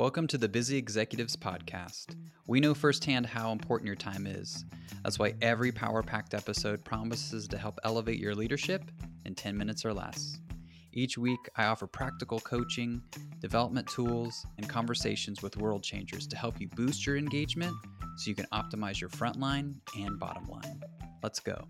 Welcome to the Busy Executives Podcast. We know firsthand how important your time is. That's why every power packed episode promises to help elevate your leadership in 10 minutes or less. Each week, I offer practical coaching, development tools, and conversations with world changers to help you boost your engagement so you can optimize your front line and bottom line. Let's go.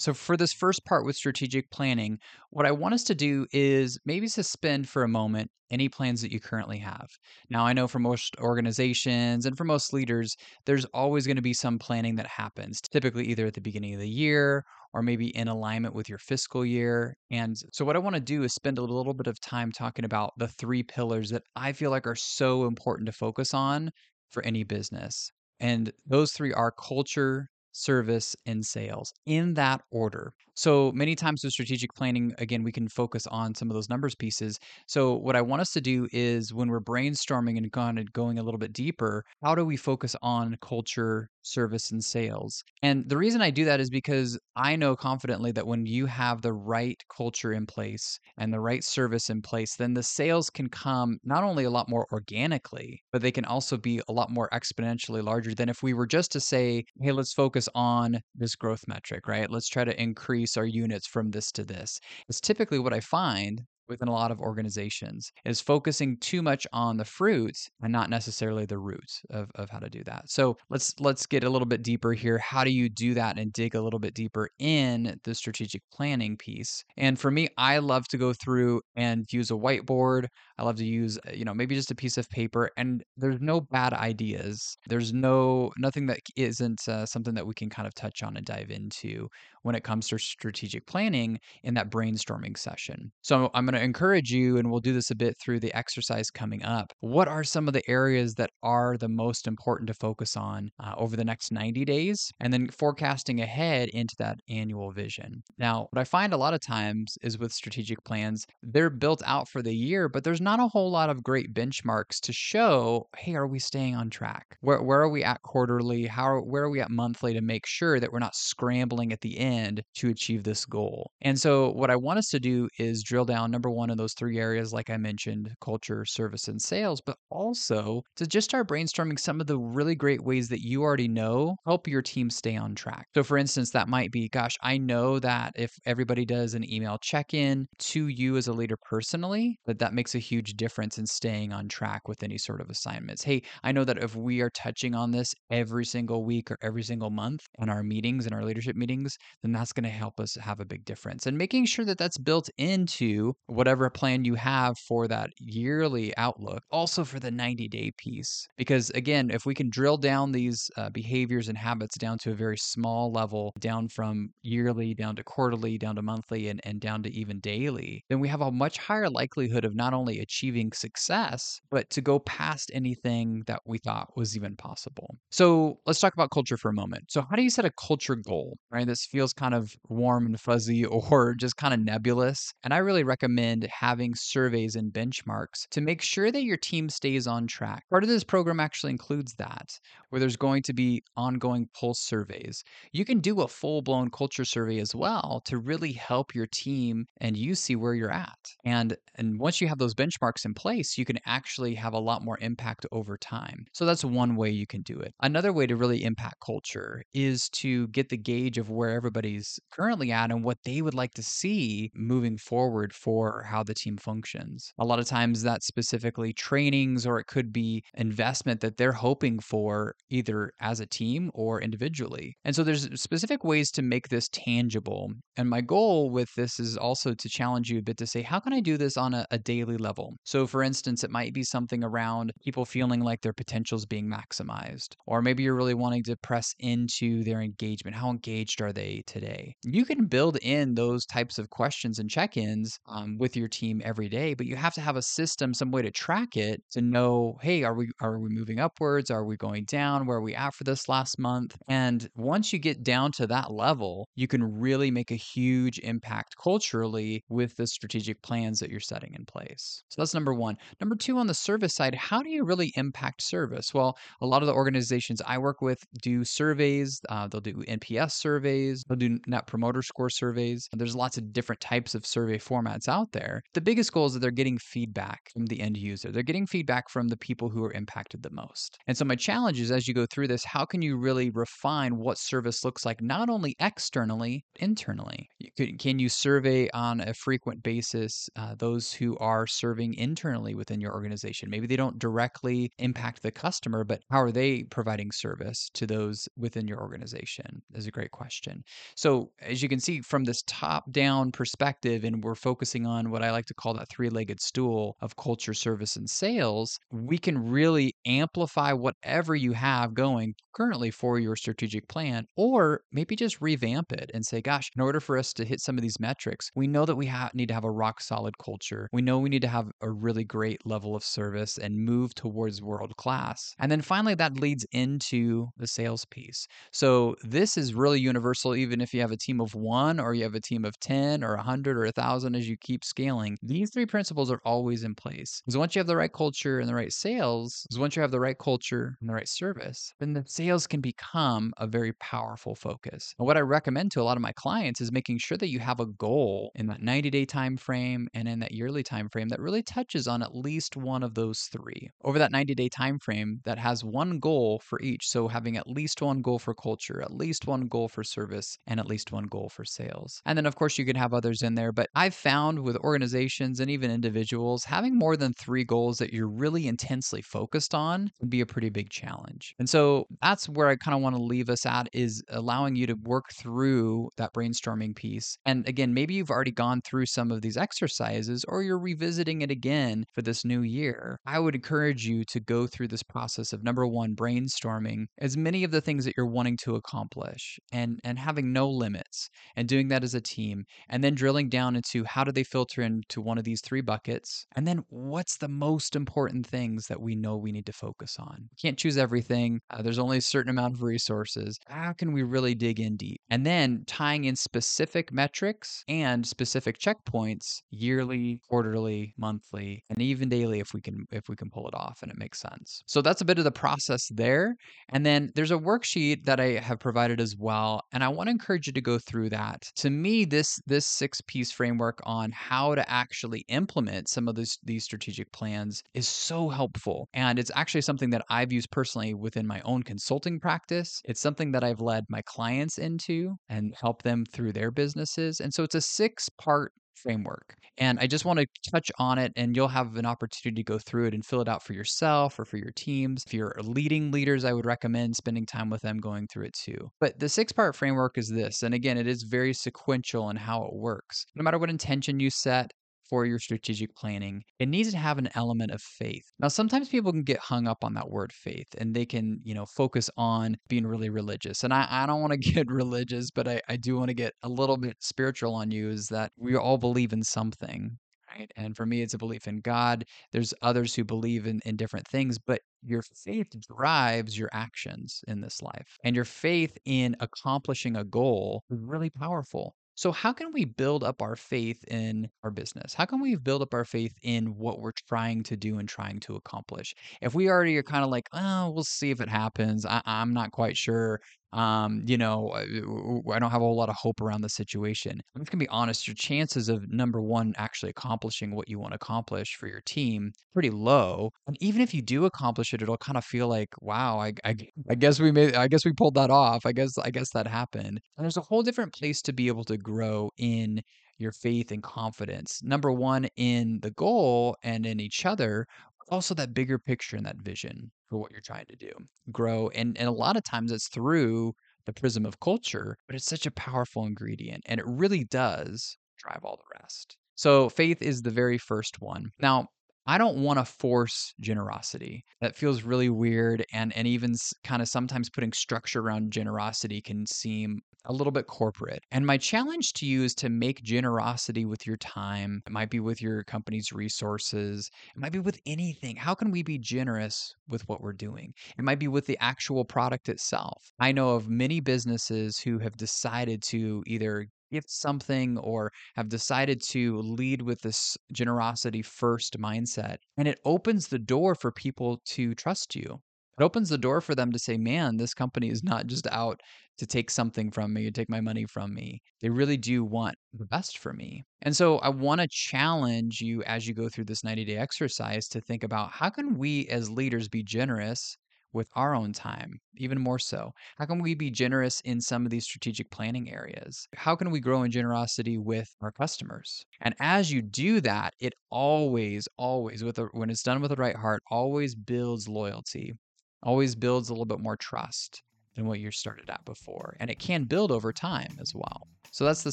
So, for this first part with strategic planning, what I want us to do is maybe suspend for a moment any plans that you currently have. Now, I know for most organizations and for most leaders, there's always going to be some planning that happens, typically either at the beginning of the year or maybe in alignment with your fiscal year. And so, what I want to do is spend a little bit of time talking about the three pillars that I feel like are so important to focus on for any business. And those three are culture, service, and sales in that order. So many times with strategic planning, again, we can focus on some of those numbers pieces. So what I want us to do is when we're brainstorming and kind of going a little bit deeper, how do we focus on culture, service, and sales? And the reason I do that is because I know confidently that when you have the right culture in place and the right service in place, then the sales can come not only a lot more organically, but they can also be a lot more exponentially larger than if we were just to say, hey, let's focus on this growth metric, right? Let's try to increase our units from this to this. It's typically what I find within a lot of organizations is focusing too much on the fruits and not necessarily the roots of, of how to do that. So let's let's get a little bit deeper here. How do you do that and dig a little bit deeper in the strategic planning piece? And for me, I love to go through and use a whiteboard. I love to use, uh, you know, maybe just a piece of paper and there's no bad ideas. There's no nothing that isn't uh, something that we can kind of touch on and dive into when it comes to strategic planning in that brainstorming session. So I'm going to encourage you, and we'll do this a bit through the exercise coming up. What are some of the areas that are the most important to focus on uh, over the next 90 days? And then forecasting ahead into that annual vision. Now, what I find a lot of times is with strategic plans, they're built out for the year, but there's not a whole lot of great benchmarks to show, hey, are we staying on track? Where, where are we at quarterly? How where are we at monthly to make sure that we're not scrambling at the end to achieve this goal? And so what I want us to do is drill down number one of those three areas, like I mentioned culture, service, and sales, but also to just start brainstorming some of the really great ways that you already know help your team stay on track. So, for instance, that might be, gosh, I know that if everybody does an email check in to you as a leader personally, that that makes a huge difference in staying on track with any sort of assignments. Hey, I know that if we are touching on this every single week or every single month in our meetings and our leadership meetings, then that's going to help us have a big difference. And making sure that that's built into whatever plan you have for that yearly outlook, also for the 90 day piece. Because again, if we can drill down these uh, behaviors and habits down to a very small level, down from yearly, down to quarterly, down to monthly, and, and down to even daily, then we have a much higher likelihood of not only achieving success, but to go past anything that we thought was even possible. So let's talk about culture for a moment. So, how do you set a culture goal, right? This feels kind of warm and fuzzy or just kind of nebulous. And I really recommend having surveys and benchmarks to make sure that your team stays on track. Part of this program actually includes that, where there's going to be ongoing pulse surveys. You can do a full blown culture survey as well to really help your team and you see where you're at. And and once you have those benchmarks in place, you can actually have a lot more impact over time. So that's one way you can do it. Another way to really impact culture is to get the gauge of where everybody's currently at and what they would like to see moving forward for how the team functions. A lot of times that's specifically trainings or it could be investment that they're hoping for either as a team or individually. And so there's specific ways to make this tangible. And my goal with this is also to challenge you a bit to say, how can I do this on a, a daily level? So for instance, it might be something around people feeling like their potential is being maximized. Or maybe you're really wanting to press into their engagement. How engaged are they today? You can build in those types of questions and check-ins um, with your team every day, but you have to have a system, some way to track it to know, hey, are we are we moving upwards? Are we going down? Where are we at for this last month? And once you get down to that level, you can really make a huge impact culturally with the strategic plans that you're setting in place. So that's number one. Number two, on the service side, how do you really impact service? Well, a lot of the organizations I work with do surveys. Uh, they'll do NPS surveys. They'll do Net Promoter Score surveys. There's lots of different types of survey formats out there, the biggest goal is that they're getting feedback from the end user. They're getting feedback from the people who are impacted the most. And so, my challenge is as you go through this, how can you really refine what service looks like, not only externally, internally? You could, can you survey on a frequent basis uh, those who are serving internally within your organization? Maybe they don't directly impact the customer, but how are they providing service to those within your organization? Is a great question. So, as you can see from this top down perspective, and we're focusing on what I like to call that three legged stool of culture, service, and sales, we can really amplify whatever you have going currently for your strategic plan, or maybe just revamp it and say, gosh, in order for us to hit some of these metrics, we know that we ha- need to have a rock solid culture. We know we need to have a really great level of service and move towards world class. And then finally, that leads into the sales piece. So this is really universal, even if you have a team of one or you have a team of 10 or 100 or 1,000 as you keep scaling. These three principles are always in place. Because once you have the right culture and the right sales, because once you have the right culture and the right service, then the sales can become a very powerful focus. And what I recommend to a lot of my clients is making sure that you have a goal in that 90 day time frame and in that yearly time frame that really touches on at least one of those three. Over that 90 day time frame that has one goal for each. So having at least one goal for culture, at least one goal for service, and at least one goal for sales. And then of course you can have others in there, but I've found with organizations and even individuals, having more than three goals that you're really intensely focused on would be a pretty big challenge. And so that's where I kind of want to leave us at is allowing you to work through that brainstorming piece. And again, maybe you've already gone through some of these exercises or you're revisiting it again for this new year. I would encourage you to go through this process of number one, brainstorming as many of the things that you're wanting to accomplish and, and having no limits and doing that as a team. And then drilling down into how do they filter into one of these three buckets? And then what's the most important things that we know we need to focus on? We can't choose everything. Uh, there's only a certain amount of resources. How can we really dig in deep? And then tying in specific metrics and specific checkpoints yearly, quarterly, monthly, and even daily if we can if we can pull it off and it makes sense. So that's a bit of the process there. And then there's a worksheet that I have provided as well, and I want to encourage you to go through that. To me, this this six piece framework on how to actually implement some of this, these strategic plans is so helpful, and it's actually something that I've used personally within my own consulting practice. It's something that I've led my clients into and help them through their businesses. And so it's a six part framework. And I just want to touch on it, and you'll have an opportunity to go through it and fill it out for yourself or for your teams. If you're leading leaders, I would recommend spending time with them going through it too. But the six part framework is this. And again, it is very sequential in how it works. No matter what intention you set, for your strategic planning, it needs to have an element of faith. Now, sometimes people can get hung up on that word faith and they can, you know, focus on being really religious. And I, I don't want to get religious, but I, I do want to get a little bit spiritual on you is that we all believe in something. Right. And for me, it's a belief in God. There's others who believe in, in different things, but your faith drives your actions in this life. And your faith in accomplishing a goal is really powerful. So, how can we build up our faith in our business? How can we build up our faith in what we're trying to do and trying to accomplish? If we already are kind of like, oh, we'll see if it happens. I- I'm not quite sure um, you know, I don't have a whole lot of hope around the situation. I'm just gonna be honest, your chances of number one actually accomplishing what you want to accomplish for your team pretty low. And even if you do accomplish it, it'll kind of feel like, wow, I, I, I guess we made, I guess we pulled that off. I guess, I guess that happened. And there's a whole different place to be able to grow in your faith and confidence. Number one, in the goal and in each other, also that bigger picture and that vision for what you're trying to do grow and and a lot of times it's through the prism of culture but it's such a powerful ingredient and it really does drive all the rest so faith is the very first one now I don't want to force generosity. That feels really weird. And, and even kind of sometimes putting structure around generosity can seem a little bit corporate. And my challenge to you is to make generosity with your time. It might be with your company's resources, it might be with anything. How can we be generous with what we're doing? It might be with the actual product itself. I know of many businesses who have decided to either gift something or have decided to lead with this generosity first mindset. And it opens the door for people to trust you. It opens the door for them to say, man, this company is not just out to take something from me, to take my money from me. They really do want the best for me. And so I want to challenge you as you go through this 90 day exercise to think about how can we as leaders be generous with our own time, even more so? How can we be generous in some of these strategic planning areas? How can we grow in generosity with our customers? And as you do that, it always, always, with a, when it's done with the right heart, always builds loyalty, always builds a little bit more trust than what you started at before. And it can build over time as well. So that's the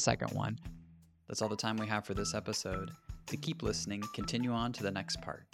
second one. That's all the time we have for this episode. To keep listening, continue on to the next part.